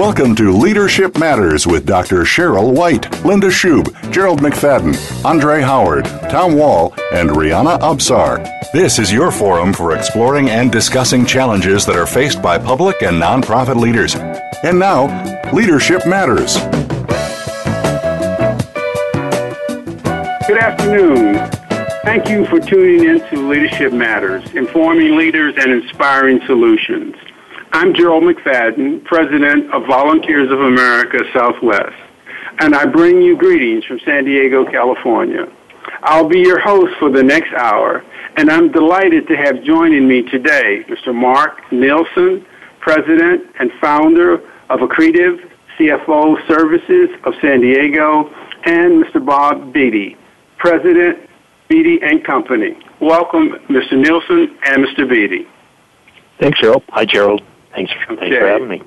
Welcome to Leadership Matters with Dr. Cheryl White, Linda Schub, Gerald McFadden, Andre Howard, Tom Wall, and Rihanna Absar. This is your forum for exploring and discussing challenges that are faced by public and nonprofit leaders. And now, Leadership Matters. Good afternoon. Thank you for tuning in to Leadership Matters, informing leaders and inspiring solutions. I'm Gerald McFadden, President of Volunteers of America Southwest, and I bring you greetings from San Diego, California. I'll be your host for the next hour, and I'm delighted to have joining me today Mr. Mark Nielsen, President and founder of Accretive CFO Services of San Diego, and Mr. Bob Beatty, President, Beatty and Company. Welcome, Mr. Nielsen and Mr. Beatty. Thanks, Gerald. Hi, Gerald. Thanks for, thanks for having me.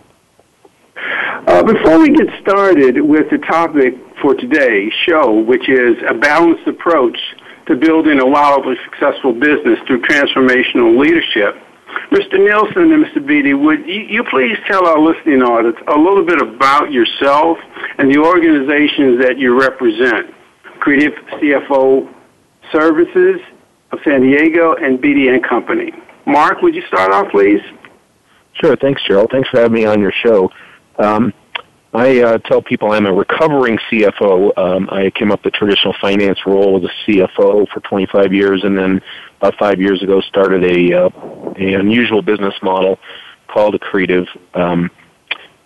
Uh, before we get started with the topic for today's show, which is a balanced approach to building a wildly successful business through transformational leadership, Mr. Nielsen and Mr. Beatty, would you please tell our listening audience a little bit about yourself and the organizations that you represent? Accretive CFO Services of San Diego and Beatty and Company. Mark, would you start off, please? Sure. Thanks, Gerald. Thanks for having me on your show. Um, I uh, tell people I'm a recovering CFO. Um, I came up the traditional finance role as a CFO for 25 years, and then about five years ago started a uh, unusual business model called Accretive um,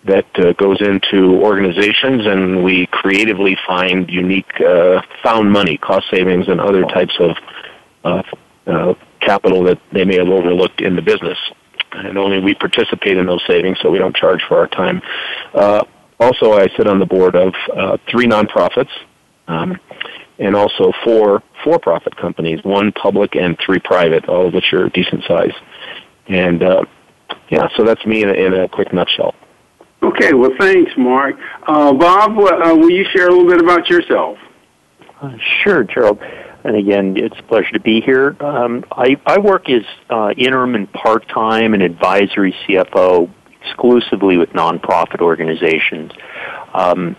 that uh, goes into organizations, and we creatively find unique uh, found money, cost savings, and other types of uh, uh, capital that they may have overlooked in the business and only we participate in those savings, so we don't charge for our time. Uh, also, I sit on the board of uh, three nonprofits, um, and also four for-profit companies, one public and three private, all of which are decent size. And uh, yeah, so that's me in a, in a quick nutshell. Okay, well, thanks, Mark. Uh, Bob, uh, will you share a little bit about yourself? Uh, sure, Gerald. And again, it's a pleasure to be here. Um, I, I work as uh, interim and part-time and advisory CFO exclusively with nonprofit organizations. Um,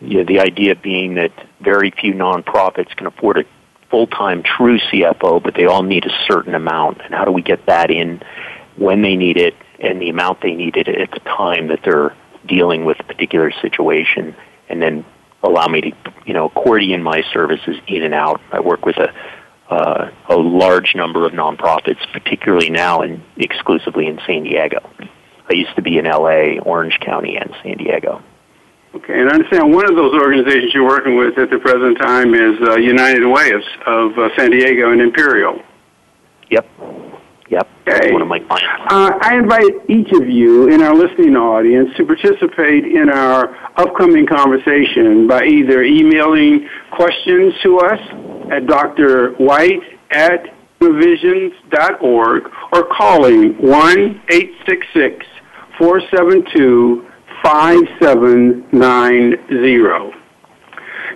you know, the idea being that very few nonprofits can afford a full-time true CFO, but they all need a certain amount. And how do we get that in when they need it and the amount they need it at the time that they're dealing with a particular situation, and then allow me to, you know, accordion my services in and out. I work with a uh, a large number of nonprofits, particularly now and exclusively in San Diego. I used to be in LA, Orange County, and San Diego. Okay, and I understand one of those organizations you're working with at the present time is uh, United Way of, of uh, San Diego and Imperial. Yep. One of my clients. Uh, I invite each of you in our listening audience to participate in our upcoming conversation by either emailing questions to us at Dr. White at innovisions.org or calling 1 866 472 5790.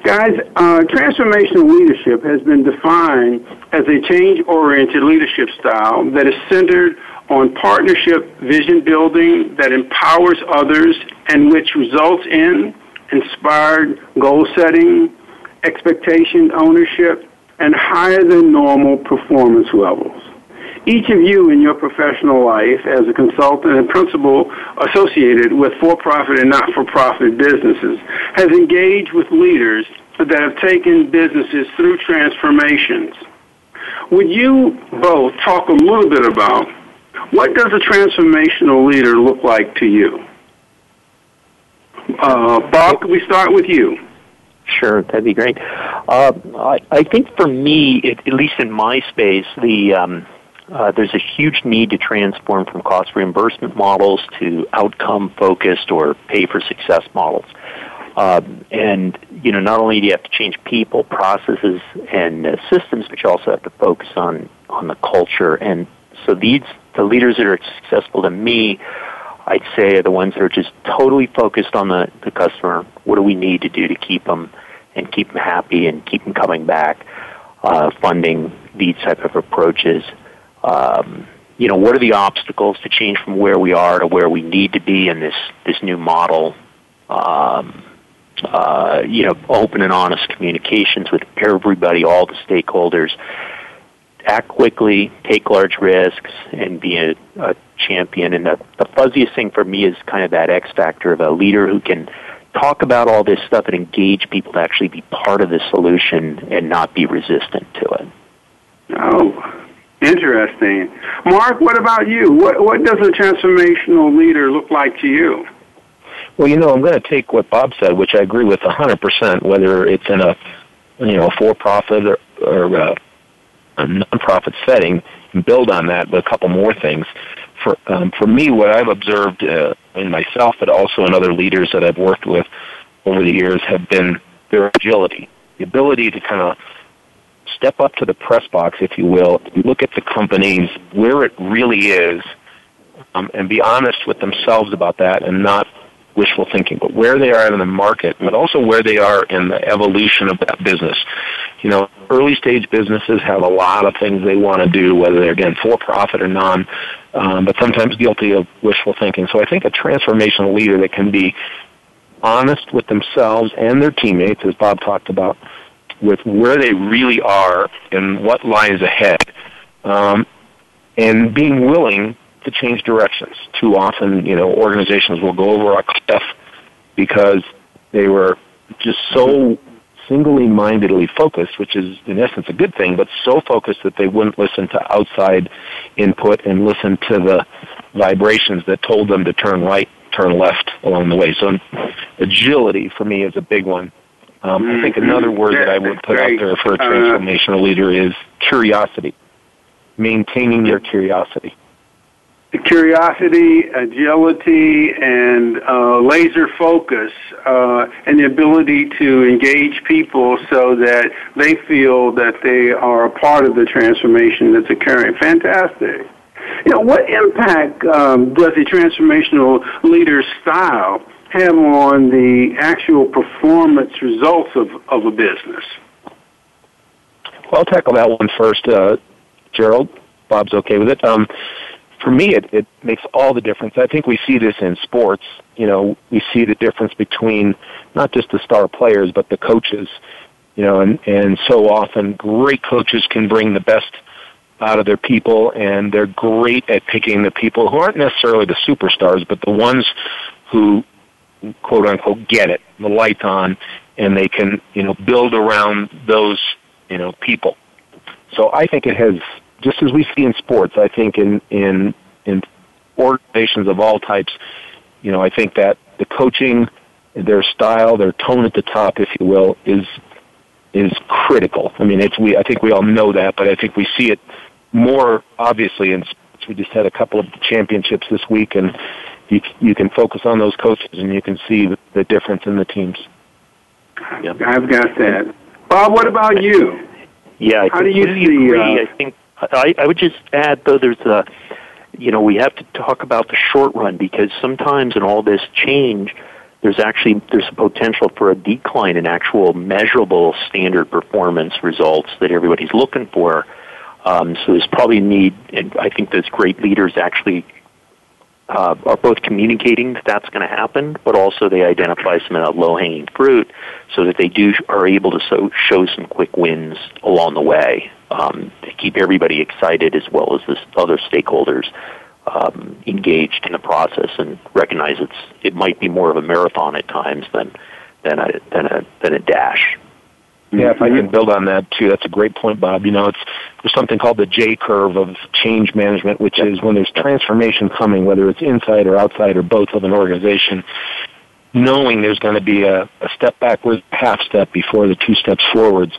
Guys, uh, transformational leadership has been defined as a change-oriented leadership style that is centered on partnership vision building that empowers others and which results in inspired goal setting, expectation ownership, and higher than normal performance levels. Each of you in your professional life as a consultant and principal associated with for-profit and not-for-profit businesses has engaged with leaders that have taken businesses through transformations. Would you both talk a little bit about what does a transformational leader look like to you? Uh, Bob, can we start with you? Sure, that'd be great. Uh, I, I think for me, it, at least in my space, the um, uh, there's a huge need to transform from cost reimbursement models to outcome focused or pay for success models. Um, and you know, not only do you have to change people, processes, and uh, systems, but you also have to focus on on the culture. And so these the leaders that are successful to me, I'd say, are the ones that are just totally focused on the the customer. What do we need to do to keep them and keep them happy and keep them coming back? Uh, funding these type of approaches. Um, you know, what are the obstacles to change from where we are to where we need to be in this this new model? Um, uh, you know, open and honest communications with everybody, all the stakeholders. Act quickly, take large risks, and be a, a champion. And the, the fuzziest thing for me is kind of that X factor of a leader who can talk about all this stuff and engage people to actually be part of the solution and not be resistant to it. Oh, interesting. Mark, what about you? What, what does a transformational leader look like to you? Well, you know, I'm going to take what Bob said, which I agree with 100%, whether it's in a, you know, for-profit or, or uh, a nonprofit setting, and build on that with a couple more things. For um, for me, what I've observed uh, in myself, but also in other leaders that I've worked with over the years, have been their agility, the ability to kind of step up to the press box, if you will, look at the companies where it really is, um, and be honest with themselves about that, and not wishful thinking, but where they are in the market, but also where they are in the evolution of that business. You know, early stage businesses have a lot of things they want to do, whether they're again for profit or non, um, but sometimes guilty of wishful thinking. So I think a transformational leader that can be honest with themselves and their teammates, as Bob talked about, with where they really are and what lies ahead, um, and being willing to change directions. Too often, you know, organizations will go over a cliff because they were just so singly mindedly focused, which is in essence a good thing, but so focused that they wouldn't listen to outside input and listen to the vibrations that told them to turn right, turn left along the way. So agility for me is a big one. Um, I think another mm-hmm. word that I would put out there for a uh, transformational leader is curiosity. Maintaining their curiosity curiosity, agility, and uh, laser focus, uh, and the ability to engage people so that they feel that they are a part of the transformation that's occurring. Fantastic. You know, what impact um, does a transformational leader's style have on the actual performance results of, of a business? Well, I'll tackle that one first, uh, Gerald. Bob's okay with it. Um, for me, it, it makes all the difference. I think we see this in sports. You know, we see the difference between not just the star players, but the coaches. You know, and, and so often great coaches can bring the best out of their people, and they're great at picking the people who aren't necessarily the superstars, but the ones who, quote unquote, get it, the lights on, and they can, you know, build around those, you know, people. So I think it has just as we see in sports, I think in in in organizations of all types, you know, I think that the coaching, their style, their tone at the top, if you will, is is critical. I mean, it's we. I think we all know that, but I think we see it more obviously in sports. We just had a couple of championships this week, and you you can focus on those coaches, and you can see the, the difference in the teams. Yep. I've got that. Bob, what about you? Yeah, I How do you see? Agree. Uh, I think I, I would just add, though, there's a, you know, we have to talk about the short run because sometimes in all this change, there's actually there's a potential for a decline in actual measurable standard performance results that everybody's looking for. Um, so there's probably a need, and I think those great leaders actually uh, are both communicating that that's going to happen, but also they identify some of that low hanging fruit so that they do are able to so, show some quick wins along the way um, to keep everybody excited as well as the other stakeholders um, engaged in the process and recognize it's it might be more of a marathon at times than than a than a than a dash. Yeah, if I can build on that too, that's a great point, Bob. You know, it's there's something called the J curve of change management, which is when there's transformation coming, whether it's inside or outside or both of an organization. knowing there's going to be a, a step backwards, half step before the two steps forwards,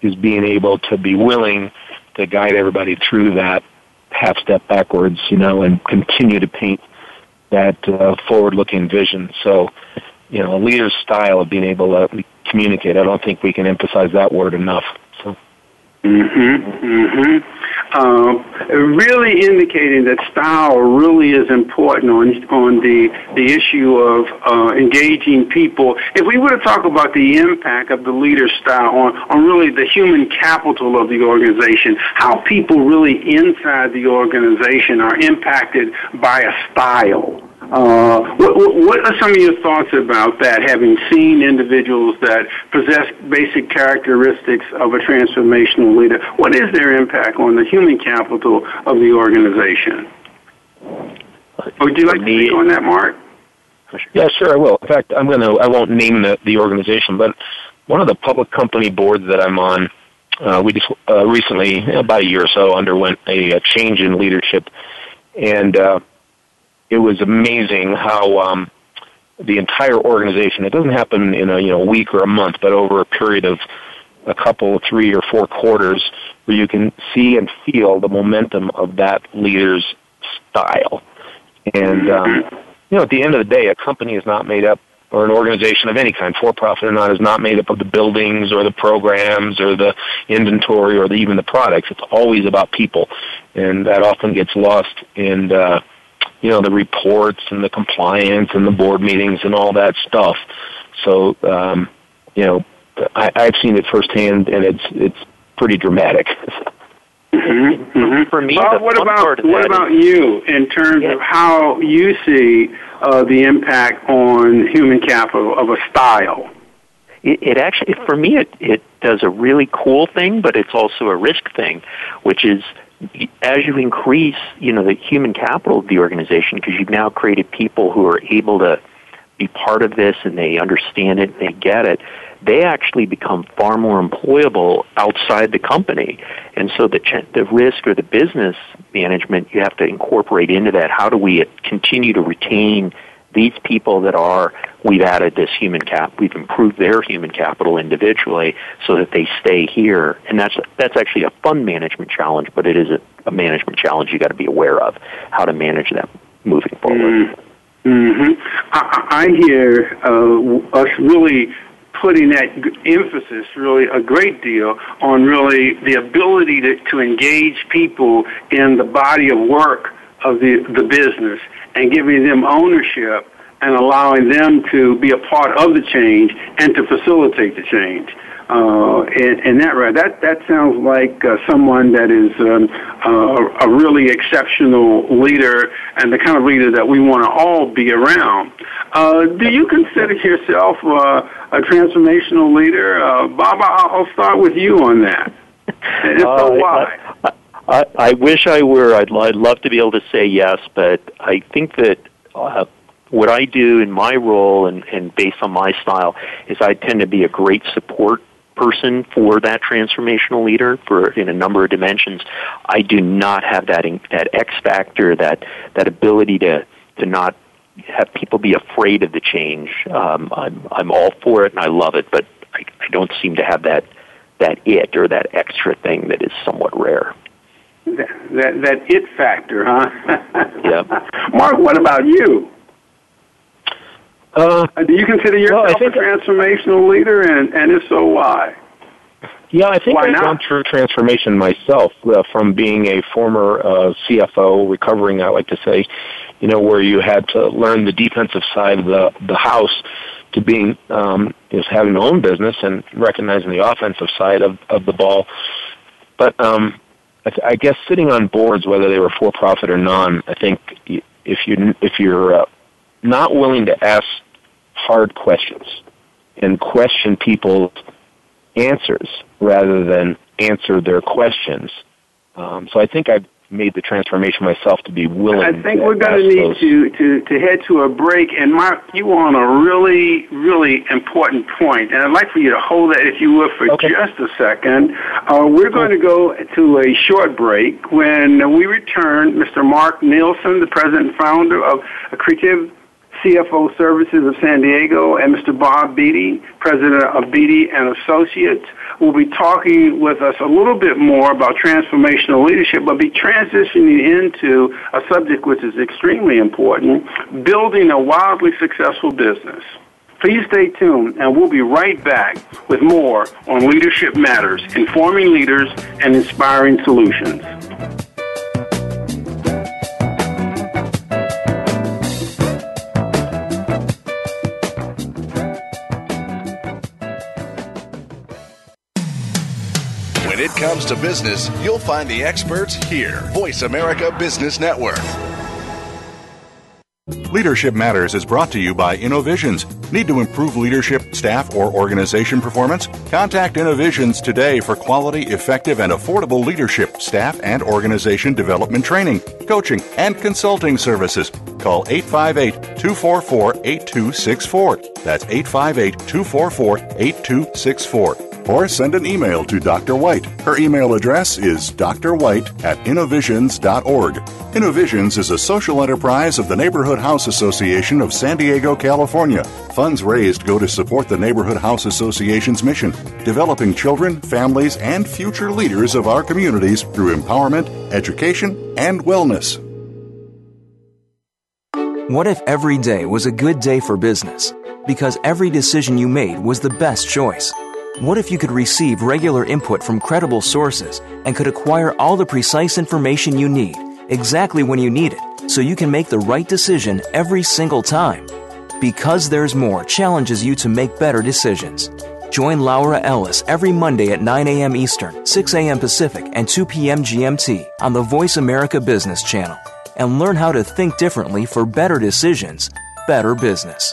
is being able to be willing to guide everybody through that half step backwards, you know, and continue to paint that uh, forward-looking vision. So, you know, a leader's style of being able to communicate. I don't think we can emphasize that word enough. So. Mm-hmm. Mm-hmm. Uh, really indicating that style really is important on on the the issue of uh, engaging people. If we were to talk about the impact of the leader style on on really the human capital of the organization, how people really inside the organization are impacted by a style. Uh, what, what are some of your thoughts about that, having seen individuals that possess basic characteristics of a transformational leader? What is their impact on the human capital of the organization? Would you like to speak on that, Mark? Yeah, sure, I will. In fact, I'm going to, I won't name the, the organization, but one of the public company boards that I'm on, uh, we just uh, recently, about a year or so, underwent a, a change in leadership. And uh, it was amazing how um, the entire organization. It doesn't happen in a you know week or a month, but over a period of a couple, three or four quarters, where you can see and feel the momentum of that leader's style. And um, you know, at the end of the day, a company is not made up, or an organization of any kind, for profit or not, is not made up of the buildings or the programs or the inventory or the, even the products. It's always about people, and that often gets lost in. Uh, you know, the reports and the compliance and the board meetings and all that stuff. So, um, you know, I, I've seen it firsthand, and it's it's pretty dramatic. Mm-hmm. Mm-hmm. For me, Bob, what about what about is, you in terms yeah. of how you see uh, the impact on human capital of a style? It, it actually, for me, it it does a really cool thing, but it's also a risk thing, which is as you increase, you know, the human capital of the organization, because you've now created people who are able to be part of this and they understand it, and they get it, they actually become far more employable outside the company. And so the ch- the risk or the business management you have to incorporate into that. How do we continue to retain these people that are we've added this human cap we've improved their human capital individually so that they stay here. And that's that's actually a fund management challenge but it is a, a management challenge you got to be aware of how to manage them moving forward. Mm-hmm. I, I hear uh, us really putting that emphasis really a great deal on really the ability to, to engage people in the body of work of the, the business and giving them ownership and allowing them to be a part of the change and to facilitate the change. Uh, and, and that right, that that sounds like uh, someone that is um, uh, a really exceptional leader and the kind of leader that we want to all be around. Uh, do you consider yourself uh, a transformational leader, uh, Bob? I'll start with you on that. And so why? I, I wish I were. I'd, I'd love to be able to say yes, but I think that uh, what I do in my role and, and based on my style is I tend to be a great support person for that transformational leader for in a number of dimensions. I do not have that that X factor, that that ability to to not have people be afraid of the change. Um, I'm I'm all for it and I love it, but I, I don't seem to have that that it or that extra thing that is somewhat rare. That that, that it factor, huh? yeah. Mark, what about you? Uh, Do you consider yourself well, a transformational leader, and, and if so, why? Yeah, I think why I've not? gone through transformation myself uh, from being a former uh, CFO, recovering, I like to say, you know, where you had to learn the defensive side of the, the house to being um, is having your own business and recognizing the offensive side of, of the ball. But um, I, guess sitting on boards, whether they were for profit or non, I think if you if you're uh, not willing to ask hard questions and question people's answers rather than answer their questions. Um, so I think I've made the transformation myself to be willing. I think we're going to need to, to, to head to a break. And Mark, you were on a really, really important point, and I'd like for you to hold that, if you would, for okay. just a second. Uh, we're going to go to a short break. When we return, Mr. Mark Nielsen, the president and founder of Accretive CFO Services of San Diego, and Mr. Bob Beatty, President of Beatty and Associates, will be talking with us a little bit more about transformational leadership, but be transitioning into a subject which is extremely important, building a wildly successful business. Please stay tuned, and we'll be right back with more on Leadership Matters, informing leaders and inspiring solutions. Comes to business, you'll find the experts here. Voice America Business Network. Leadership Matters is brought to you by Innovisions. Need to improve leadership, staff, or organization performance? Contact Innovisions today for quality, effective, and affordable leadership, staff, and organization development training, coaching, and consulting services. Call 858 244 8264. That's 858 244 8264 or send an email to Dr. White. Her email address is drwhite at innovisions.org. Innovisions is a social enterprise of the Neighborhood House Association of San Diego, California. Funds raised go to support the Neighborhood House Association's mission, developing children, families, and future leaders of our communities through empowerment, education, and wellness. What if every day was a good day for business? Because every decision you made was the best choice. What if you could receive regular input from credible sources and could acquire all the precise information you need exactly when you need it so you can make the right decision every single time? Because There's More challenges you to make better decisions. Join Laura Ellis every Monday at 9 a.m. Eastern, 6 a.m. Pacific, and 2 p.m. GMT on the Voice America Business Channel and learn how to think differently for better decisions, better business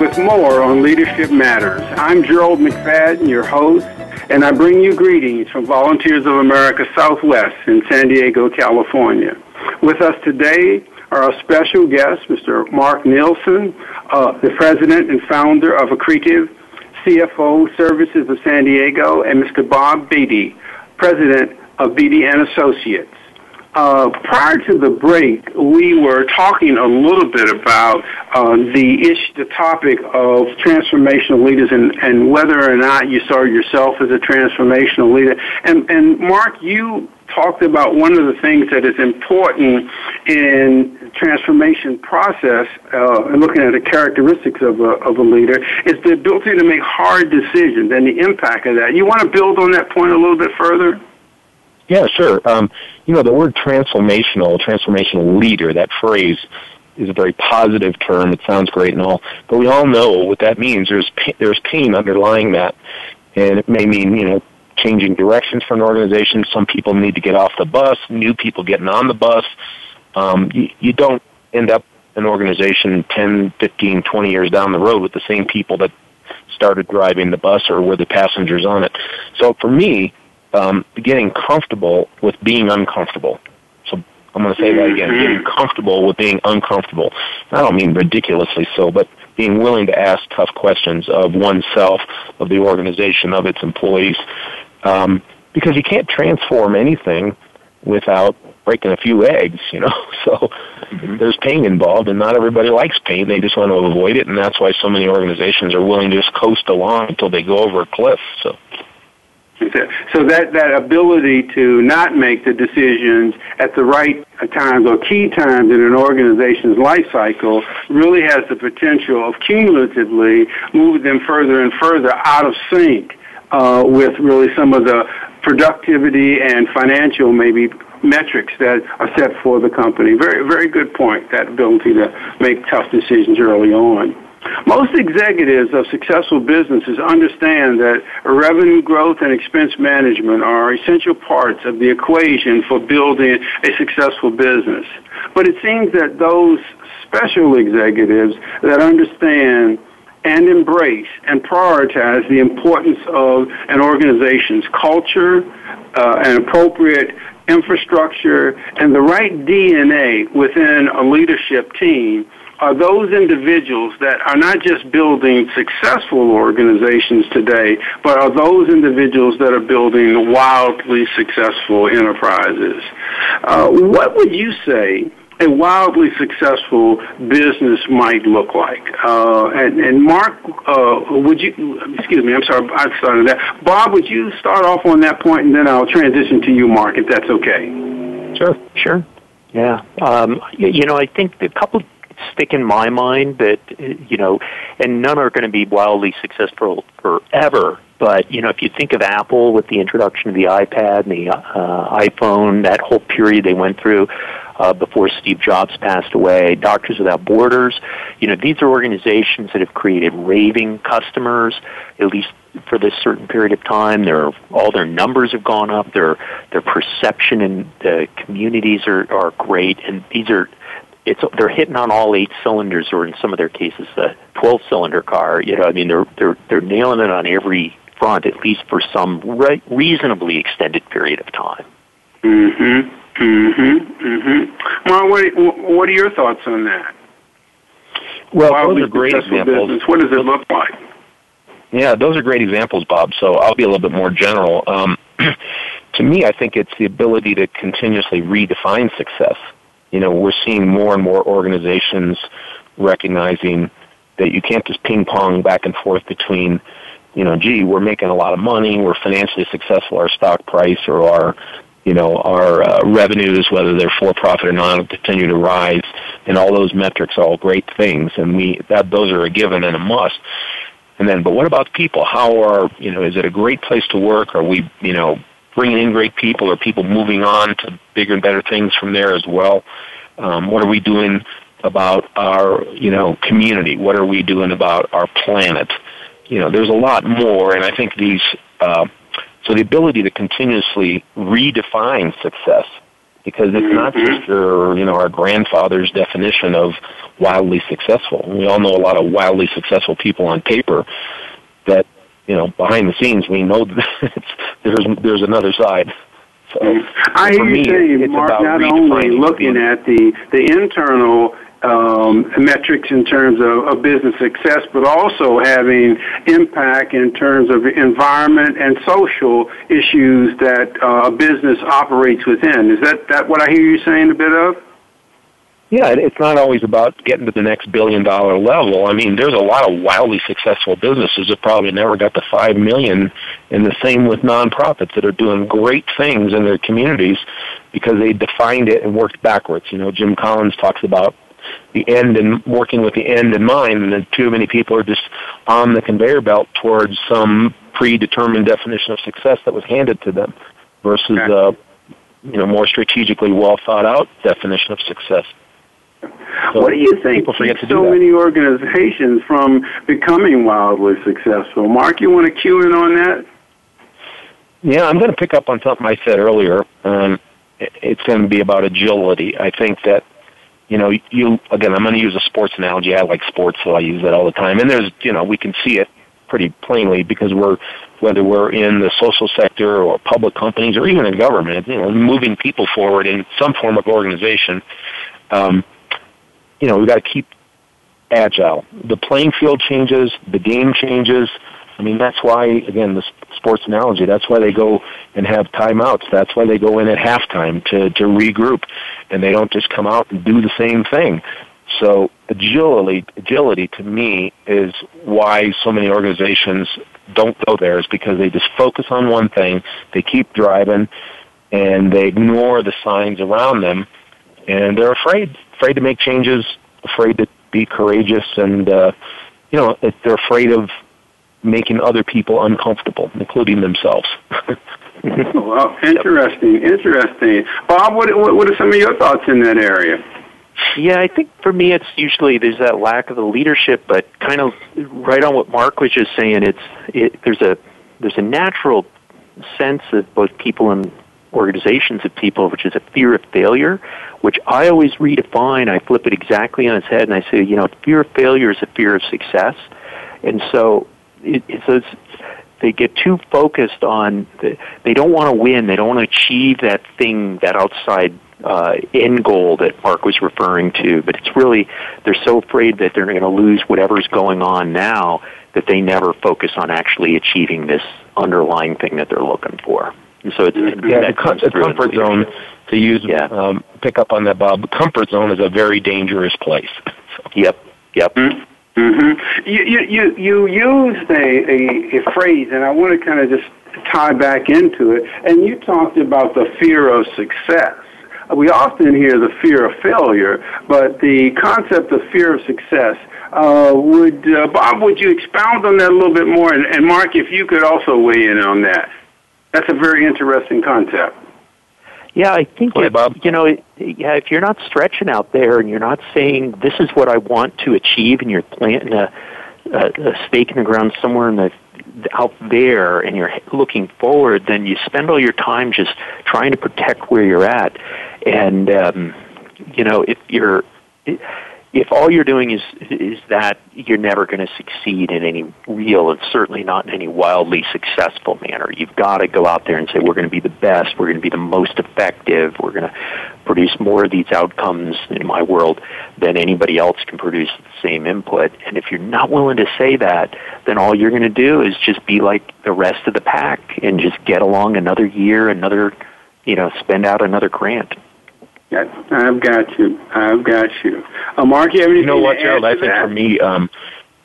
With more on Leadership Matters. I'm Gerald McFadden, your host, and I bring you greetings from Volunteers of America Southwest in San Diego, California. With us today are our special guests, Mr. Mark Nielsen, uh, the president and founder of Accretive CFO Services of San Diego, and Mr. Bob Beatty, president of Beatty and Associates. Uh, prior to the break, we were talking a little bit about uh, the issue, the topic of transformational leaders, and, and whether or not you saw yourself as a transformational leader. And, and Mark, you talked about one of the things that is important in transformation process uh, and looking at the characteristics of a, of a leader is the ability to make hard decisions and the impact of that. You want to build on that point a little bit further? Yeah, sure. Um, you know, the word transformational, transformational leader, that phrase is a very positive term. It sounds great and all, but we all know what that means. There's there's pain underlying that, and it may mean you know changing directions for an organization. Some people need to get off the bus. New people getting on the bus. Um, you, you don't end up an organization 10, 15, 20 years down the road with the same people that started driving the bus or were the passengers on it. So for me, um, getting comfortable with being uncomfortable. So I'm going to say that again: getting comfortable with being uncomfortable. I don't mean ridiculously so, but being willing to ask tough questions of oneself, of the organization, of its employees, um, because you can't transform anything without breaking a few eggs, you know. So mm-hmm. there's pain involved, and not everybody likes pain. They just want to avoid it, and that's why so many organizations are willing to just coast along until they go over a cliff. So. So that, that ability to not make the decisions at the right times or key times in an organization's life cycle really has the potential of cumulatively moving them further and further out of sync uh, with really some of the productivity and financial maybe metrics that are set for the company. Very, very good point, that ability to make tough decisions early on. Most executives of successful businesses understand that revenue growth and expense management are essential parts of the equation for building a successful business. But it seems that those special executives that understand and embrace and prioritize the importance of an organization's culture, uh, an appropriate infrastructure, and the right DNA within a leadership team are those individuals that are not just building successful organizations today, but are those individuals that are building wildly successful enterprises. Uh, what would you say a wildly successful business might look like. Uh, and, and Mark, uh, would you, excuse me, I'm sorry, I started that. Bob, would you start off on that point and then I'll transition to you, Mark, if that's okay? Sure, sure. Yeah. Um, you know, I think a couple stick in my mind that, you know, and none are going to be wildly successful forever. But, you know, if you think of Apple with the introduction of the iPad and the uh, iPhone, that whole period they went through, uh, before Steve Jobs passed away, Doctors Without Borders. You know, these are organizations that have created raving customers, at least for this certain period of time. Their all their numbers have gone up. Their their perception in the communities are are great, and these are it's they're hitting on all eight cylinders, or in some of their cases, the twelve cylinder car. You know, I mean, they're they're they're nailing it on every front, at least for some re- reasonably extended period of time. Mm-hmm. Mm-hmm. Mm-hmm. Well, what, what are your thoughts on that? Well, those are great examples. Business, what does it look like? Yeah, those are great examples, Bob. So I'll be a little bit more general. Um, to me, I think it's the ability to continuously redefine success. You know, we're seeing more and more organizations recognizing that you can't just ping pong back and forth between, you know, gee, we're making a lot of money, we're financially successful, our stock price or our you know, our uh, revenues, whether they're for profit or not, continue to rise, and all those metrics are all great things, and we that those are a given and a must. And then, but what about people? How are you know? Is it a great place to work? Are we you know bringing in great people? Are people moving on to bigger and better things from there as well? Um, what are we doing about our you know community? What are we doing about our planet? You know, there's a lot more, and I think these. Uh, so the ability to continuously redefine success, because it's not mm-hmm. just your, you know, our grandfather's definition of wildly successful. We all know a lot of wildly successful people on paper that, you know, behind the scenes we know that there's there's another side. So, I hear you saying, Mark, not only looking at the the internal um, metrics in terms of, of, business success, but also having impact in terms of environment and social issues that uh, a business operates within. Is that, that what I hear you saying a bit of? Yeah, it's not always about getting to the next billion dollar level. I mean, there's a lot of wildly successful businesses that probably never got to five million, and the same with nonprofits that are doing great things in their communities because they defined it and worked backwards. You know, Jim Collins talks about the end and working with the end in mind, and then too many people are just on the conveyor belt towards some predetermined definition of success that was handed to them, versus okay. uh, you know more strategically well thought out definition of success. So what do you think keeps so many organizations from becoming wildly successful? Mark, you want to cue in on that? Yeah, I'm going to pick up on something I said earlier. Um, it's going to be about agility. I think that you know, you again, I'm going to use a sports analogy. I like sports, so I use that all the time. And there's, you know, we can see it pretty plainly because we're whether we're in the social sector or public companies or even in government, you know, moving people forward in some form of organization. Um, you know, we've got to keep agile. The playing field changes, the game changes. I mean, that's why, again, the sports analogy, that's why they go and have timeouts. That's why they go in at halftime to, to regroup. And they don't just come out and do the same thing. So agility, agility to me is why so many organizations don't go there is because they just focus on one thing, they keep driving, and they ignore the signs around them, and they're afraid, afraid to make changes, afraid to be courageous, and uh, you know, they're afraid of making other people uncomfortable, including themselves. well, interesting, interesting. Bob, what, what are some of your thoughts in that area? Yeah, I think for me, it's usually there's that lack of the leadership, but kind of right on what Mark was just saying. It's it, there's a there's a natural sense of both people and organizations of people, which is a fear of failure, which I always redefine. I flip it exactly on its head, and I say, you know, fear of failure is a fear of success, and so it, it's they get too focused on the, they don't want to win they don't want to achieve that thing that outside uh, end goal that Mark was referring to, but it's really they're so afraid that they're going to lose whatever's going on now that they never focus on actually achieving this underlying thing that they're looking for. And so it's yeah, the, com- the comfort zone to use yeah. um, pick up on that, Bob. Comfort zone is a very dangerous place. so. Yep, yep. Mm-hmm. Mm-hmm. You, you you you used a, a, a phrase, and I want to kind of just tie back into it. And you talked about the fear of success we often hear the fear of failure, but the concept of fear of success. Uh, would uh, Bob? Would you expound on that a little bit more? And, and Mark, if you could also weigh in on that. That's a very interesting concept. Yeah, I think Boy, Bob. you know, yeah, if you're not stretching out there and you're not saying this is what I want to achieve, and you're planting a, a, a stake in the ground somewhere in the out there and you're looking forward, then you spend all your time just trying to protect where you're at. And um, you know, if you're if all you're doing is is that you're never going to succeed in any real and certainly not in any wildly successful manner. You've got to go out there and say we're going to be the best, we're going to be the most effective, we're going to produce more of these outcomes in my world than anybody else can produce the same input. And if you're not willing to say that, then all you're going to do is just be like the rest of the pack and just get along another year, another, you know, spend out another grant. I've got you. I've got you. Uh, Mark, you have anything You know what, Gerald? I think that? for me, um,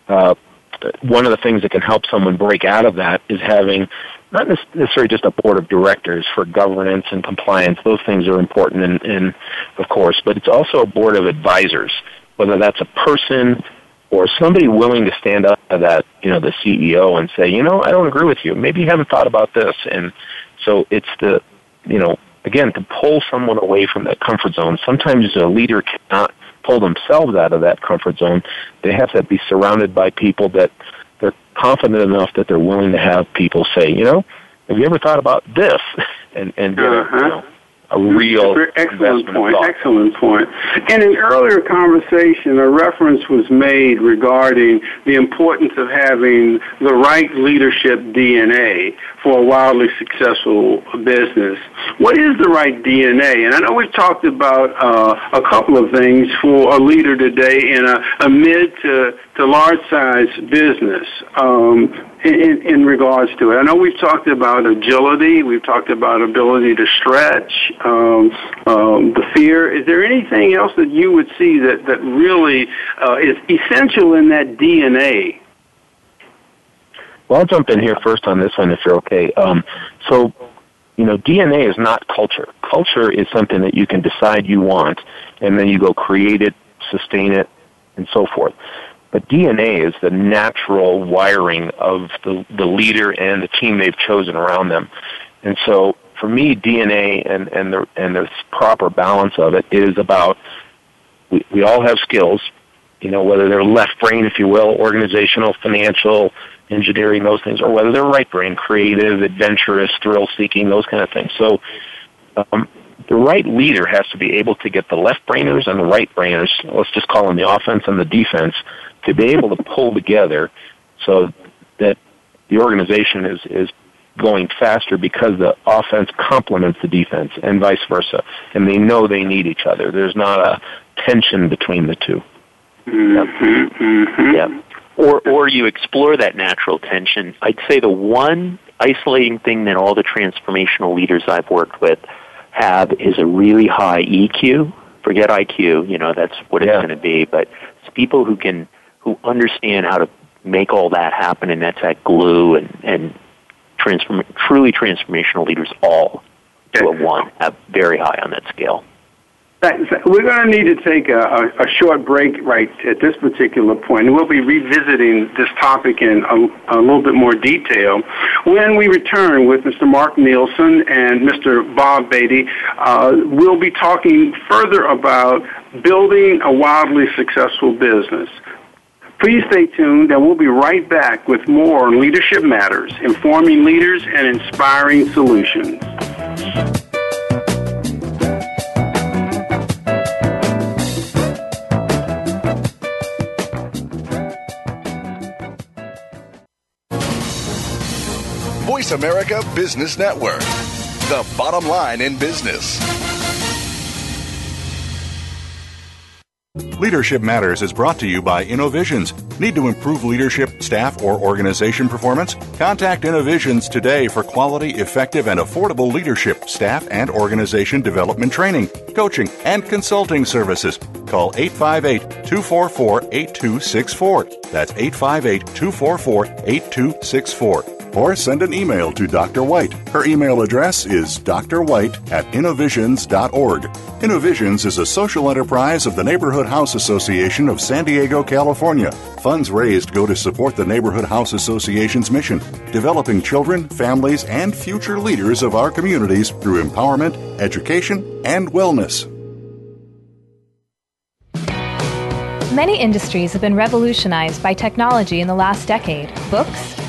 uh, one of the things that can help someone break out of that is having not necessarily just a board of directors for governance and compliance. Those things are important, and, and of course, but it's also a board of advisors, whether that's a person or somebody willing to stand up to that, you know, the CEO and say, you know, I don't agree with you. Maybe you haven't thought about this, and so it's the, you know, again to pull someone away from that comfort zone. Sometimes a leader cannot pull themselves out of that comfort zone. They have to be surrounded by people that they're confident enough that they're willing to have people say, you know, have you ever thought about this? And and get uh-huh. you know, a real excellent point. Excellent point. In an earlier conversation, a reference was made regarding the importance of having the right leadership DNA for a wildly successful business. What is the right DNA? And I know we've talked about uh, a couple of things for a leader today in a, a mid to, to large size business. Um, in, in regards to it. I know we've talked about agility, we've talked about ability to stretch, um, um, the fear. Is there anything else that you would see that, that really uh, is essential in that DNA? Well, I'll jump in here first on this one if you're okay. Um, so, you know, DNA is not culture. Culture is something that you can decide you want, and then you go create it, sustain it, and so forth. But DNA is the natural wiring of the, the leader and the team they've chosen around them. And so for me, DNA and, and the, and the proper balance of it is about, we, we all have skills, you know, whether they're left brain, if you will, organizational, financial, engineering, those things, or whether they're right brain, creative, adventurous, thrill seeking, those kind of things. So, um, the right leader has to be able to get the left brainers and the right brainers, let's just call them the offense and the defense, to be able to pull together so that the organization is, is going faster because the offense complements the defense and vice versa. And they know they need each other. There's not a tension between the 2 mm-hmm, mm-hmm. Yeah. Or, or you explore that natural tension. I'd say the one isolating thing that all the transformational leaders I've worked with have is a really high EQ. Forget IQ, you know, that's what yeah. it's going to be, but it's people who can who understand how to make all that happen, and that's that glue and and transform truly transformational leaders all to a one have very high on that scale. We're going to need to take a, a, short break right at this particular point, we'll be revisiting this topic in a, a, little bit more detail. When we return with Mr. Mark Nielsen and Mr. Bob Beatty, uh, we'll be talking further about building a wildly successful business. Please stay tuned, and we'll be right back with more on Leadership Matters, informing leaders and inspiring solutions. Voice America Business Network, the bottom line in business. Leadership Matters is brought to you by Innovisions. Need to improve leadership, staff, or organization performance? Contact Innovisions today for quality, effective, and affordable leadership, staff, and organization development training, coaching, and consulting services. Call 858 244 8264. That's 858 244 8264 or send an email to Dr. White. Her email address is drwhite at innovisions.org. Innovisions is a social enterprise of the Neighborhood House Association of San Diego, California. Funds raised go to support the Neighborhood House Association's mission, developing children, families, and future leaders of our communities through empowerment, education, and wellness. Many industries have been revolutionized by technology in the last decade books,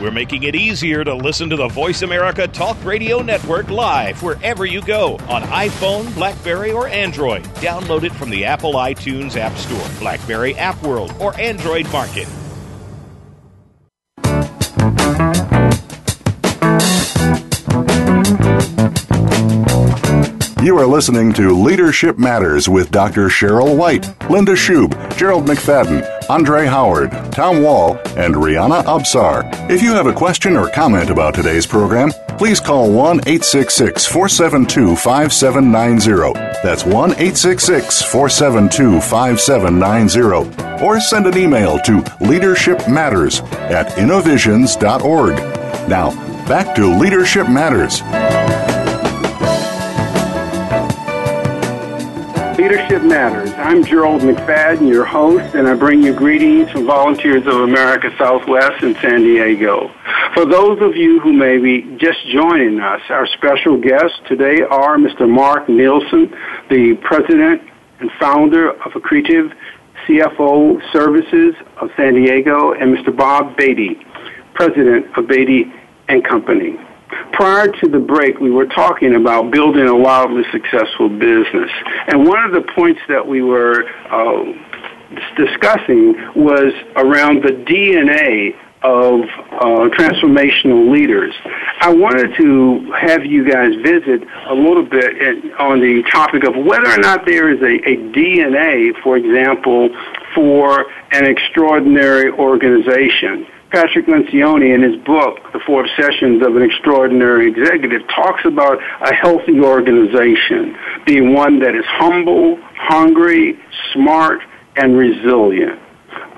We're making it easier to listen to the Voice America Talk Radio Network live wherever you go on iPhone, Blackberry, or Android. Download it from the Apple iTunes App Store, Blackberry App World, or Android Market. You are listening to Leadership Matters with Dr. Cheryl White, Linda Schub, Gerald McFadden, Andre Howard, Tom Wall, and Rihanna Absar. If you have a question or comment about today's program, please call 1 866 472 5790. That's 1 866 472 5790. Or send an email to leadershipmatters at innovisions.org. Now, back to Leadership Matters. Leadership Matters. I'm Gerald McFadden, your host, and I bring you greetings from Volunteers of America Southwest in San Diego. For those of you who may be just joining us, our special guests today are Mr. Mark Nielsen, the president and founder of Accretive CFO Services of San Diego, and Mr. Bob Beatty, president of Beatty and Company prior to the break, we were talking about building a wildly successful business. And one of the points that we were uh, discussing was around the DNA of uh, transformational leaders. I wanted to have you guys visit a little bit on the topic of whether or not there is a, a DNA, for example, for an extraordinary organization. Patrick Lencioni, in his book, The Four Obsessions of an Extraordinary Executive, talks about a healthy organization being one that is humble, hungry, smart, and resilient.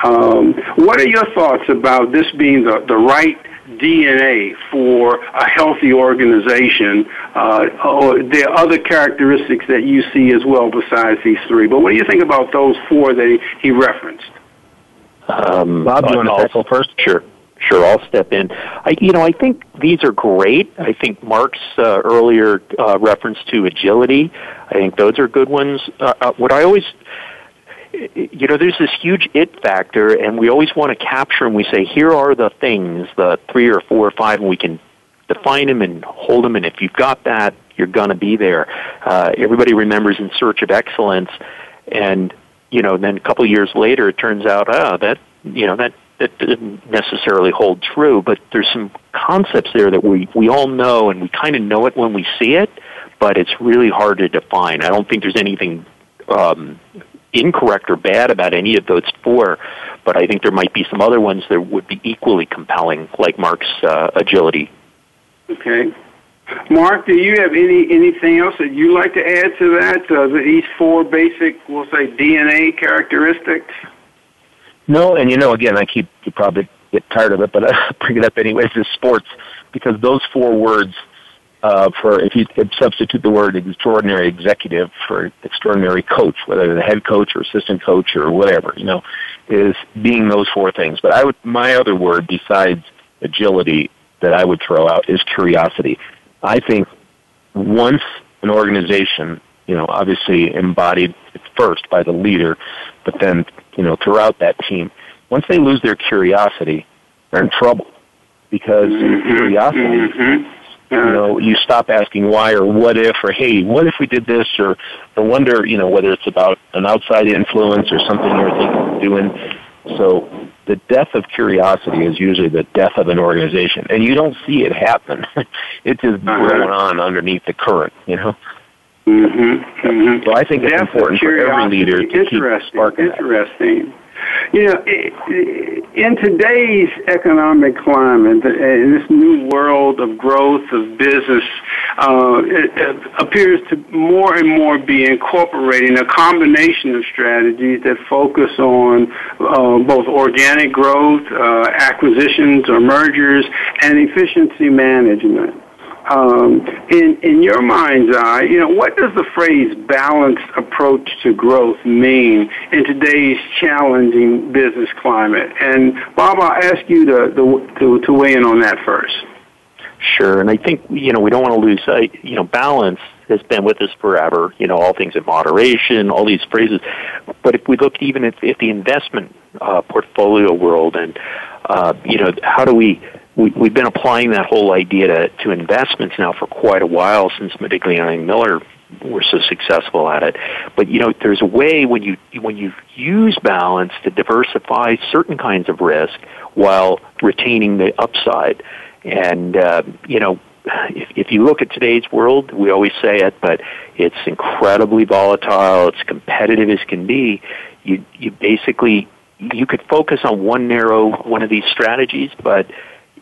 Um, what are your thoughts about this being the, the right DNA for a healthy organization? Uh, or there are other characteristics that you see as well besides these three. But what do you think about those four that he, he referenced? Um, Bob, you want to tackle first? Sure. Sure, I'll step in. I, you know, I think these are great. I think Mark's uh, earlier uh, reference to agility, I think those are good ones. Uh, uh, what I always, you know, there's this huge it factor, and we always want to capture and we say, here are the things, the three or four or five, and we can define them and hold them. And if you've got that, you're going to be there. Uh, everybody remembers in search of excellence, and you know, then a couple of years later, it turns out, ah, that you know that that didn't necessarily hold true, but there's some concepts there that we we all know, and we kind of know it when we see it, but it's really hard to define. I don't think there's anything um, incorrect or bad about any of those four, but I think there might be some other ones that would be equally compelling, like Mark's uh, agility. Okay. Mark, do you have any anything else that you'd like to add to that? Uh, these four basic, we'll say, DNA characteristics. No, and you know, again, I keep you probably get tired of it, but I bring it up anyways. Is sports because those four words uh, for if you substitute the word extraordinary executive for extraordinary coach, whether the head coach or assistant coach or whatever, you know, is being those four things. But I would my other word besides agility that I would throw out is curiosity. I think once an organization, you know, obviously embodied first by the leader, but then, you know, throughout that team, once they lose their curiosity, they're in trouble because mm-hmm. curiosity mm-hmm you know, you stop asking why or what if or hey, what if we did this or or wonder, you know, whether it's about an outside influence or something you're thinking of doing. So the death of curiosity is usually the death of an organization, and you don't see it happen. it's just uh-huh. going on underneath the current, you know. Mm-hmm, mm-hmm. So I think it's important for every leader to keep sparking Interesting. That. You know, in today's economic climate, in this new world of growth of business, uh, it appears to more and more be incorporating a combination of strategies that focus on uh, both organic growth, uh, acquisitions or mergers, and efficiency management. Um, in in your mind's eye, you know, what does the phrase balanced approach to growth mean in today's challenging business climate? And Bob, I'll ask you to to, to weigh in on that first. Sure, and I think you know we don't want to lose sight. You know, balance has been with us forever. You know, all things in moderation, all these phrases. But if we look even at, at the investment uh, portfolio world, and uh, you know, how do we we, we've been applying that whole idea to, to investments now for quite a while since Modigliani and Miller were so successful at it. But you know, there's a way when you when you use balance to diversify certain kinds of risk while retaining the upside. And uh, you know, if, if you look at today's world, we always say it, but it's incredibly volatile. It's competitive as can be. You you basically you could focus on one narrow one of these strategies, but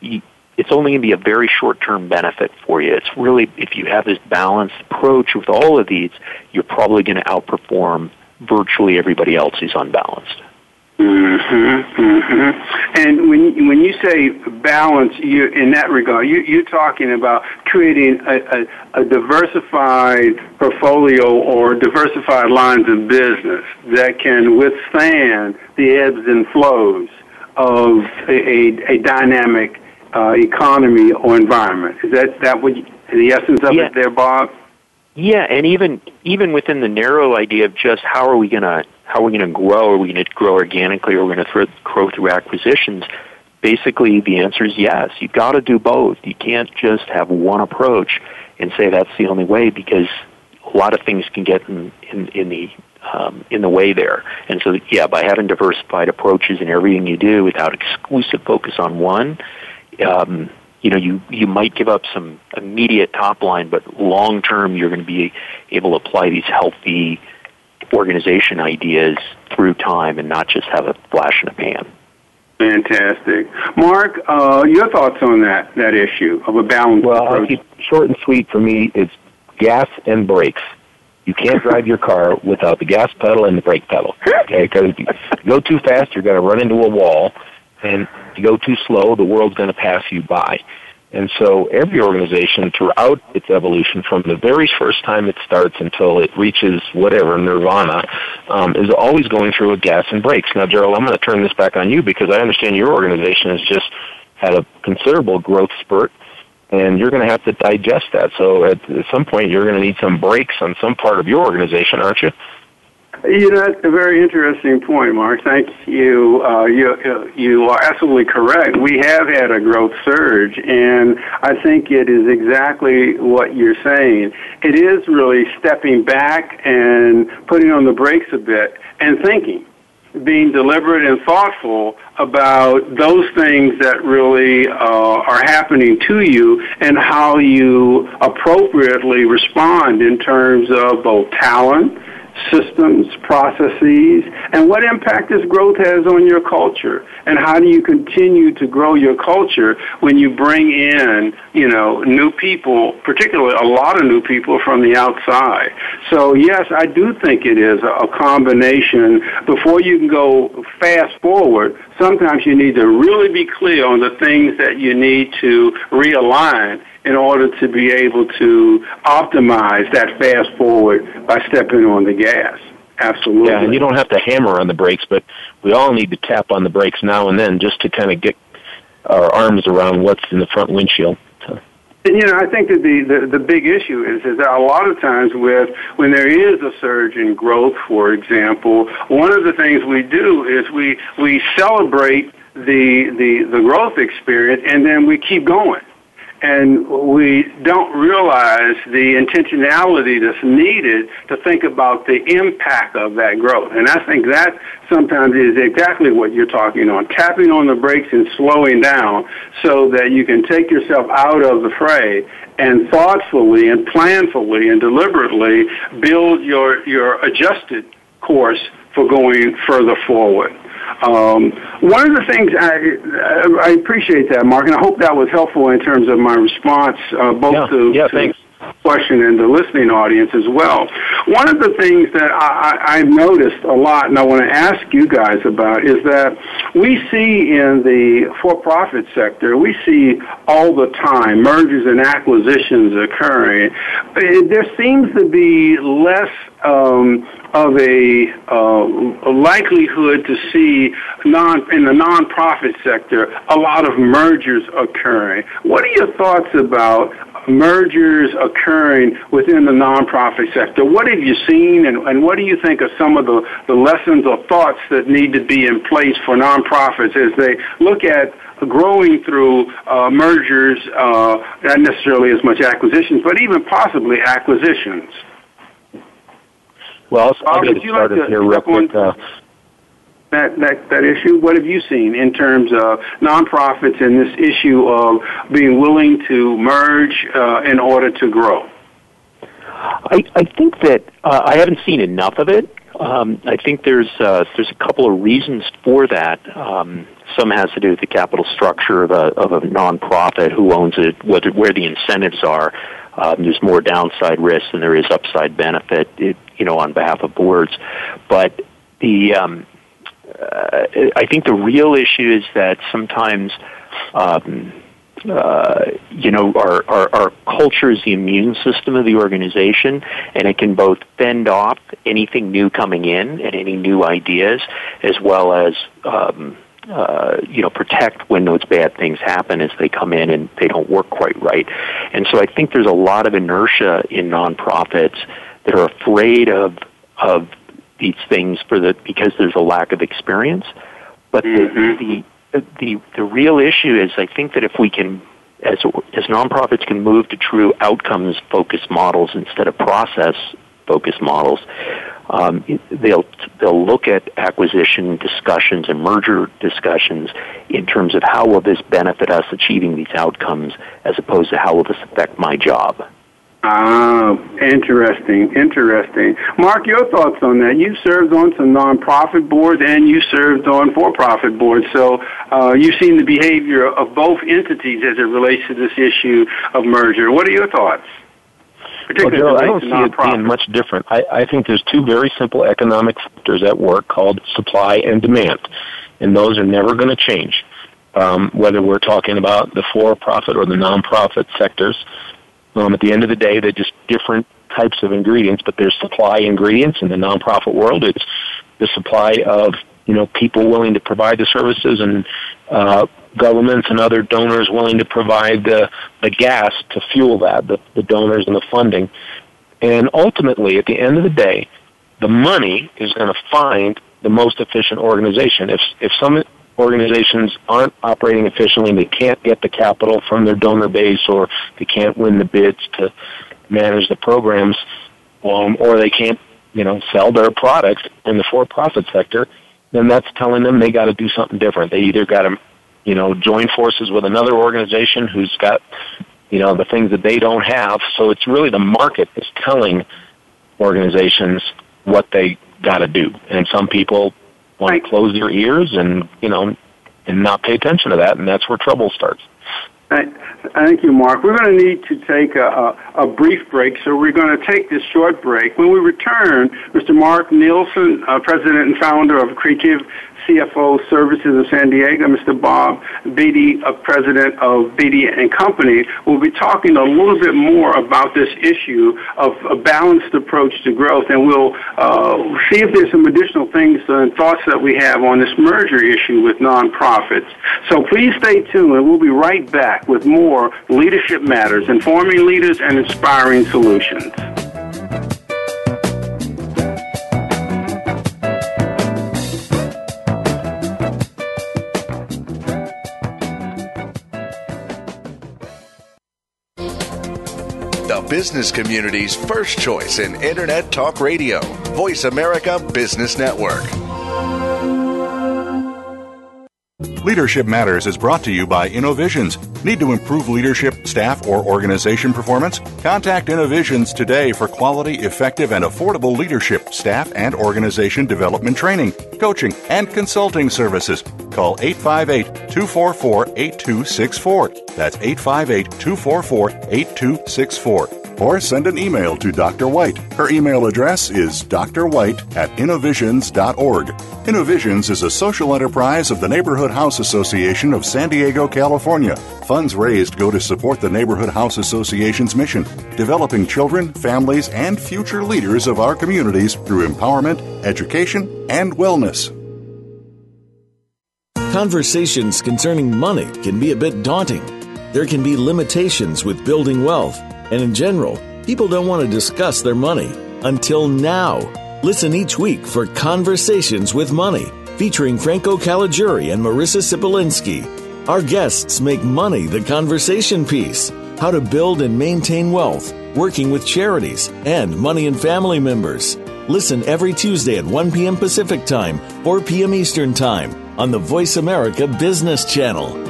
it's only going to be a very short-term benefit for you. It's really, if you have this balanced approach with all of these, you're probably going to outperform virtually everybody else who's unbalanced. Mm-hmm, mm-hmm. And when when you say balance, you in that regard, you, you're talking about creating a, a, a diversified portfolio or diversified lines of business that can withstand the ebbs and flows of a, a, a dynamic uh, economy or environment. Is that that what you, the essence of yeah. it there, Bob? Yeah, and even even within the narrow idea of just how are we going to how are we to grow? Are we going to grow organically, or are we going to grow through acquisitions? Basically, the answer is yes. You've got to do both. You can't just have one approach and say that's the only way because a lot of things can get in, in, in the um, in the way there. And so, yeah, by having diversified approaches in everything you do without exclusive focus on one, um, you know, you, you might give up some immediate top line, but long term, you're going to be able to apply these healthy organization ideas through time and not just have a flash in a pan. Fantastic, Mark. Uh, your thoughts on that that issue of a balance? Well, approach? I'll keep short and sweet. For me, it's gas and brakes. You can't drive your car without the gas pedal and the brake pedal. Okay, because if you go too fast, you're going to run into a wall, and if you go too slow, the world's going to pass you by. And so every organization throughout its evolution, from the very first time it starts until it reaches whatever nirvana, um, is always going through a gas and brakes. Now, Gerald, I'm going to turn this back on you because I understand your organization has just had a considerable growth spurt and you're going to have to digest that. So at, some point, you're going to need some brakes on some part of your organization, aren't you? You know, that's a very interesting point, Mark. Thank you. Uh, you you are absolutely correct. We have had a growth surge, and I think it is exactly what you're saying. It is really stepping back and putting on the brakes a bit and thinking being deliberate and thoughtful about those things that really uh, are happening to you and how you appropriately respond in terms of both talent, systems, processes, and what impact this growth has on your culture. And how do you continue to grow your culture when you bring in, you know, new people, particularly a lot of new people from the outside. So yes, I do think it is a combination. Before you can go fast forward, sometimes you need to really be clear on the things that you need to realign in order to be able to optimize that fast forward by stepping on the gas. Absolutely. Yeah, and you don't have to hammer on the brakes, but we all need to tap on the brakes now and then just to kind of get our arms around what's in the front windshield. You know, I think that the, the, the big issue is is that a lot of times with when there is a surge in growth, for example, one of the things we do is we we celebrate the the the growth experience and then we keep going and we don't realize the intentionality that's needed to think about the impact of that growth. And I think that sometimes is exactly what you're talking on, tapping on the brakes and slowing down so that you can take yourself out of the fray and thoughtfully and planfully and deliberately build your, your adjusted course for going further forward. Um, one of the things I, I appreciate that, Mark, and I hope that was helpful in terms of my response, uh, both yeah. to, yeah, to thanks. Question and the listening audience as well. One of the things that I, I've noticed a lot, and I want to ask you guys about, is that we see in the for-profit sector, we see all the time mergers and acquisitions occurring. There seems to be less um, of a, uh, a likelihood to see non in the nonprofit sector a lot of mergers occurring. What are your thoughts about mergers occurring within the nonprofit sector? What have you seen, and, and what do you think are some of the, the lessons or thoughts that need to be in place for nonprofits as they look at growing through uh, mergers, uh, not necessarily as much acquisitions, but even possibly acquisitions? Well, I'll, I'll get started like here real quick. Uh, that, that, that issue? What have you seen in terms of nonprofits and this issue of being willing to merge uh, in order to grow? I, I think that uh, I haven't seen enough of it. Um, I think there's uh, there's a couple of reasons for that. Um, some has to do with the capital structure of a of a nonprofit, who owns it, what, where the incentives are. Um, there's more downside risk than there is upside benefit, it, you know, on behalf of boards. But the um, uh, I think the real issue is that sometimes. Um, uh, you know, our, our, our culture is the immune system of the organization, and it can both fend off anything new coming in and any new ideas, as well as um, uh, you know protect when those bad things happen as they come in and they don't work quite right. And so I think there's a lot of inertia in nonprofits that are afraid of of these things for the because there's a lack of experience. But mm-hmm. the, the the the real issue is I think that if we can as as nonprofits can move to true outcomes focused models instead of process focused models, um, they'll they'll look at acquisition discussions and merger discussions in terms of how will this benefit us achieving these outcomes as opposed to how will this affect my job. Ah, interesting, interesting. Mark, your thoughts on that? You served on some nonprofit boards and you served on for-profit boards, so uh, you've seen the behavior of both entities as it relates to this issue of merger. What are your thoughts? Well, Joe, I don't see it being much different. I, I think there's two very simple economic factors at work called supply and demand, and those are never going to change. Um, whether we're talking about the for-profit or the nonprofit sectors, um, at the end of the day, they're just different types of ingredients, but there's supply ingredients in the nonprofit world. It's the supply of you know people willing to provide the services and uh, governments and other donors willing to provide the the gas to fuel that the, the donors and the funding. And ultimately, at the end of the day, the money is going to find the most efficient organization. If if some organizations aren't operating efficiently and they can't get the capital from their donor base or they can't win the bids to manage the programs um, or they can't you know sell their products in the for-profit sector then that's telling them they got to do something different they either got to you know join forces with another organization who's got you know the things that they don't have so it's really the market is telling organizations what they got to do. And some people want to close their ears and you know and not pay attention to that, and that's where trouble starts. Thank you, Mark. We're going to need to take a, a, a, brief break, so we're going to take this short break. When we return, Mr. Mark Nielsen, uh, President and founder of Accretive CFO Services of San Diego, Mr. Bob Beatty, a president of Beatty and Company, will be talking a little bit more about this issue of a balanced approach to growth, and we'll uh, see if there's some additional things and thoughts that we have on this merger issue with nonprofits. So please stay tuned, and we'll be right back with more Leadership Matters, informing leaders and inspiring solutions. Business community's first choice in Internet Talk Radio, Voice America Business Network. Leadership Matters is brought to you by Innovisions. Need to improve leadership, staff, or organization performance? Contact Innovisions today for quality, effective, and affordable leadership, staff, and organization development training, coaching, and consulting services. Call 858 244 8264. That's 858 244 8264 or send an email to Dr. White. Her email address is drwhite at innovisions.org. Innovisions is a social enterprise of the Neighborhood House Association of San Diego, California. Funds raised go to support the Neighborhood House Association's mission, developing children, families, and future leaders of our communities through empowerment, education, and wellness. Conversations concerning money can be a bit daunting. There can be limitations with building wealth and in general, people don't want to discuss their money until now. Listen each week for Conversations with Money, featuring Franco Caliguri and Marissa Sipolinski. Our guests make money the conversation piece, how to build and maintain wealth, working with charities, and money and family members. Listen every Tuesday at 1 p.m. Pacific Time, 4 p.m. Eastern Time on the Voice America Business Channel.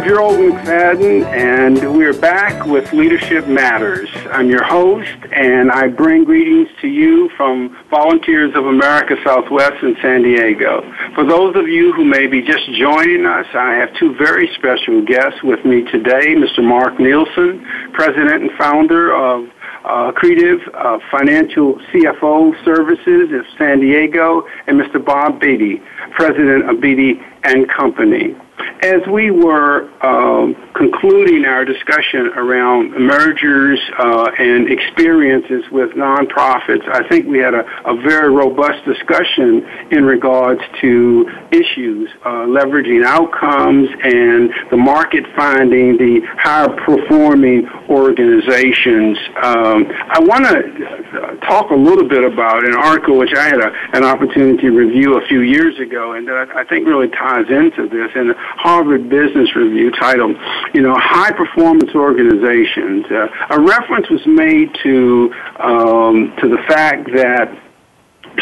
I'm Gerald McFadden, and we're back with Leadership Matters. I'm your host, and I bring greetings to you from Volunteers of America Southwest in San Diego. For those of you who may be just joining us, I have two very special guests with me today Mr. Mark Nielsen, President and founder of uh, Accretive uh, Financial CFO Services of San Diego, and Mr. Bob Beatty, President of Beatty and Company. As we were um, concluding our discussion around mergers uh, and experiences with nonprofits, I think we had a, a very robust discussion in regards to issues, uh, leveraging outcomes and the market finding the higher performing organizations. Um, I want to talk a little bit about an article which I had a, an opportunity to review a few years ago and that I, I think really ties into this. And Harvard Business Review titled, you know, High Performance Organizations. Uh, a reference was made to, um, to the fact that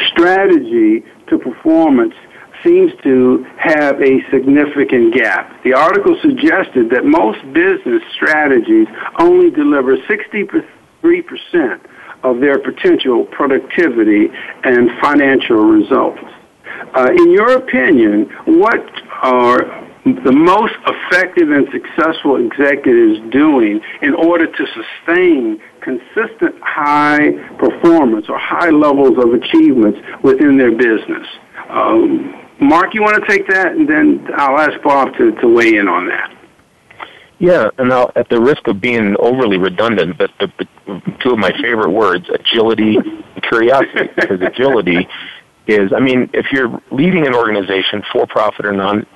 strategy to performance seems to have a significant gap. The article suggested that most business strategies only deliver 63% of their potential productivity and financial results. Uh, in your opinion, what are the most effective and successful executives doing in order to sustain consistent high performance or high levels of achievements within their business. Um, Mark, you want to take that, and then I'll ask Bob to, to weigh in on that. Yeah, and now at the risk of being overly redundant, but the, the two of my favorite words, agility and curiosity, because agility is, I mean, if you're leading an organization, for profit or non,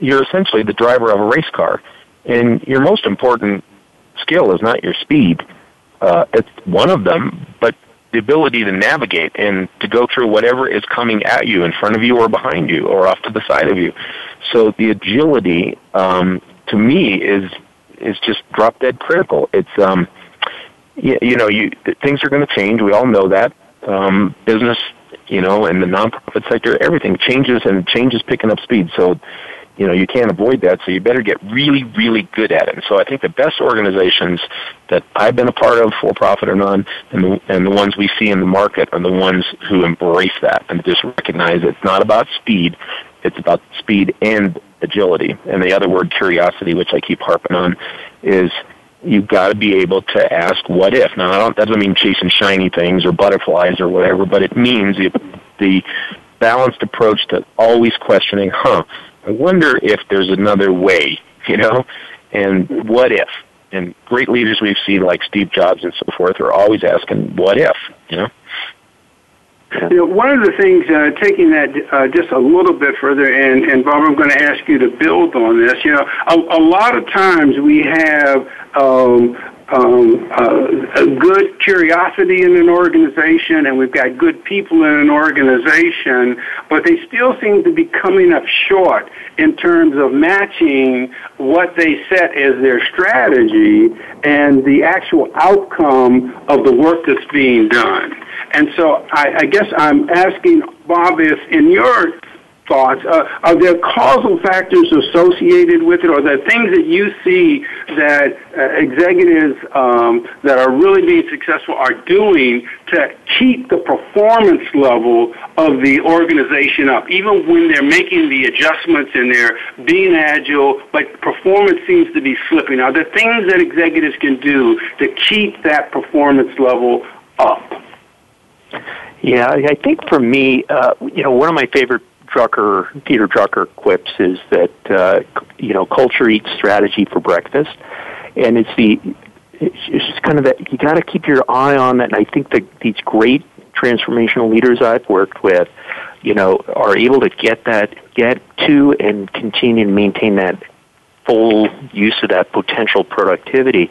you're essentially the driver of a race car. And your most important skill is not your speed. Uh, it's one of them, but the ability to navigate and to go through whatever is coming at you in front of you or behind you or off to the side of you. So the agility, um, to me, is is just drop dead critical. It's um, you, you know, you things are going to change. We all know that. Um, business, you know, and the nonprofit sector, everything changes and change is picking up speed. So, you know, you can't avoid that. So you better get really, really good at it. And so I think the best organizations that I've been a part of, for profit or non, and the, and the ones we see in the market are the ones who embrace that and just recognize it's not about speed. It's about speed and agility. And the other word, curiosity, which I keep harping on, is you've got to be able to ask what if. Now, I don't, that doesn't mean chasing shiny things or butterflies or whatever, but it means the, the balanced approach to always questioning, huh, I wonder if there's another way, you know, and what if? And great leaders we've seen like Steve Jobs and so forth are always asking, what if, you know? You know, one of the things, uh, taking that uh, just a little bit further, and, and Bob, I'm going to ask you to build on this. You know, a, a lot of times we have um, Um, uh, good curiosity in an organization, and we've got good people in an organization, but they still seem to be coming up short in terms of matching what they set as their strategy and the actual outcome of the work that's being done. And so I, I guess I'm asking Bob if in your thoughts, uh, are there causal factors associated with it, or the things that you see that uh, executives um, that are really being successful are doing to keep the performance level of the organization up, even when they're making the adjustments and they're being agile, but performance seems to be slipping? Are there things that executives can do to keep that performance level up? Yeah, I think for me, uh, you know, one of my favorite Drucker, Peter Drucker quips is that uh, you know culture eats strategy for breakfast, and it's the it's just kind of that you got to keep your eye on that. And I think that these great transformational leaders I've worked with, you know, are able to get that get to and continue to maintain that full use of that potential productivity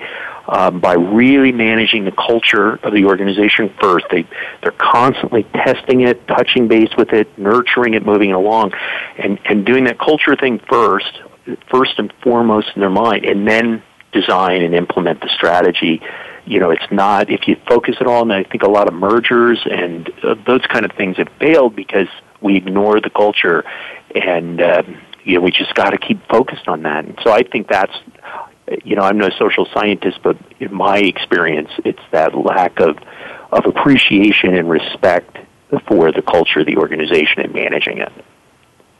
um, by really managing the culture of the organization first. They they're constantly testing it, touching base with it, nurturing it, moving it along, and and doing that culture thing first, first and foremost in their mind, and then design and implement the strategy. You know, it's not if you focus it all, and I think a lot of mergers and uh, those kind of things have failed because we ignore the culture and. Um, you know, we just got to keep focused on that. And so I think that's, you know, I'm no social scientist, but in my experience, it's that lack of of appreciation and respect for the culture the organization and managing it.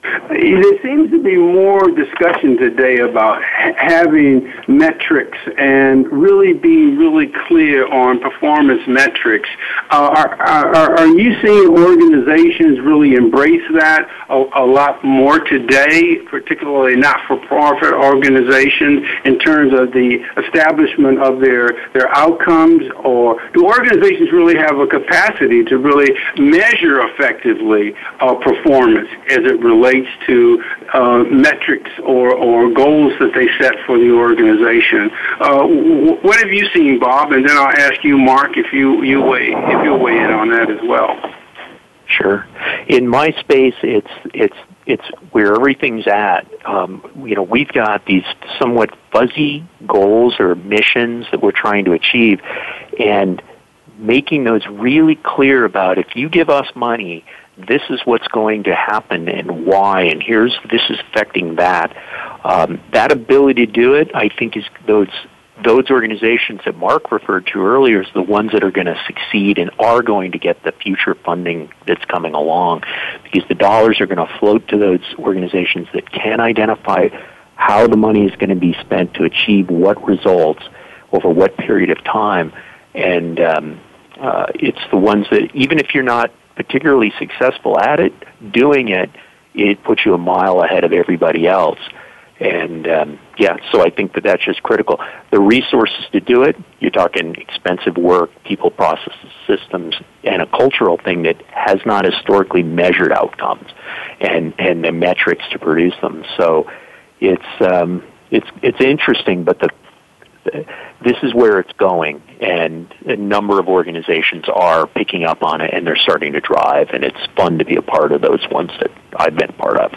There seems to be more discussion today about having metrics and really being really clear on performance metrics. Uh, are, are, are you seeing organizations really embrace that a, a lot more today, particularly not-for-profit organizations, in terms of the establishment of their, their outcomes? Or do organizations really have a capacity to really measure effectively uh, performance as it relates relates to uh, metrics or, or goals that they set for the organization. Uh, what have you seen, Bob? And then I'll ask you, Mark, if you, you weigh if you'll weigh in on that as well. Sure. In my space, it's it's it's where everything's at. Um, you know, we've got these somewhat fuzzy goals or missions that we're trying to achieve, and making those really clear about if you give us money, this is what's going to happen and why, and here's this is affecting that. Um, that ability to do it, I think, is those those organizations that Mark referred to earlier is the ones that are going to succeed and are going to get the future funding that's coming along because the dollars are going to float to those organizations that can identify how the money is going to be spent to achieve what results over what period of time. And um, uh, it's the ones that, even if you're not particularly successful at it, doing it, it puts you a mile ahead of everybody else. and um, yeah, so I think that that's just critical. The resources to do it, you're talking expensive work, people, processes, systems, and a cultural thing that has not historically measured outcomes and and the metrics to produce them. So it's um, it's it's interesting, but the this is where it's going, and a number of organizations are picking up on it, and they're starting to drive, and it's fun to be a part of those ones that I've been part of.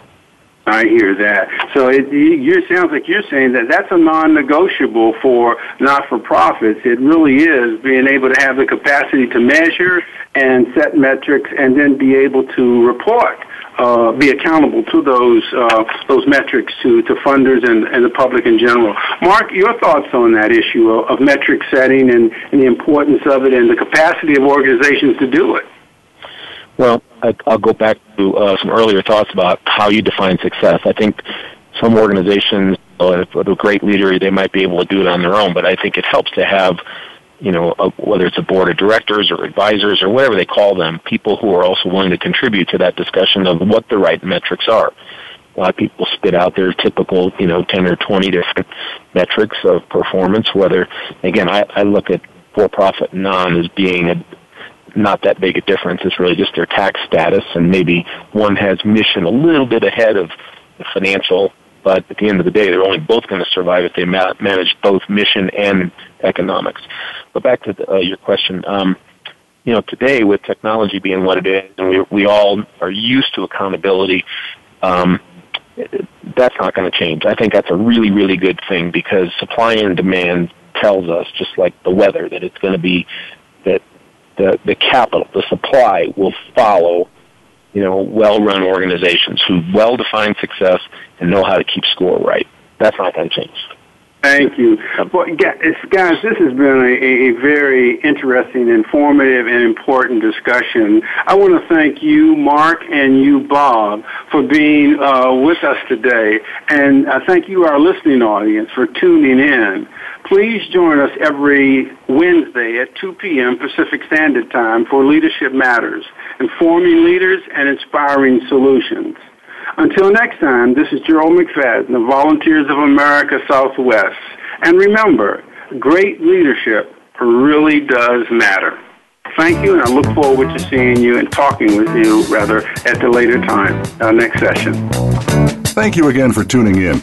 I hear that. So it, you sounds like you're saying that that's a non-negotiable for not-for-profits. It really is being able to have the capacity to measure and set metrics, and then be able to report uh, be accountable to those uh, those metrics to, to funders and, and the public in general. Mark, your thoughts on that issue of, of metric setting and, and the importance of it and the capacity of organizations to do it? Well, I, I'll go back to uh, some earlier thoughts about how you define success. I think some organizations, uh, with a great leader, they might be able to do it on their own, but I think it helps to have you know, a, whether it's a board of directors or advisors or whatever they call them, people who are also willing to contribute to that discussion of what the right metrics are. A lot of people spit out their typical, you know, 10 or 20 different metrics of performance, whether, again, I, I look at for-profit non as being a, not that big a difference. It's really just their tax status, and maybe one has mission a little bit ahead of the financial but at the end of the day, they're only both going to survive if they ma- manage both mission and economics. But back to the, uh, your question, um, you know, today with technology being what it is, and we we all are used to accountability. Um, that's not going to change. I think that's a really, really good thing because supply and demand tells us, just like the weather, that it's going to be that the the capital, the supply, will follow you know, well-run organizations who well-define success and know how to keep score right. That's not going to change. Thank you. Well, guys, this has been a, a, very interesting, informative, and important discussion. I want to thank you, Mark, and you, Bob, for being uh, with us today. And I thank you, our listening audience, for tuning in. Please join us every Wednesday at 2 p.m. Pacific Standard Time for Leadership Matters, informing leaders and inspiring solutions. Until next time, this is Gerald McFadden of Volunteers of America Southwest. And remember, great leadership really does matter. Thank you, and I look forward to seeing you and talking with you, rather, at the later time, our next session. Thank you again for tuning in.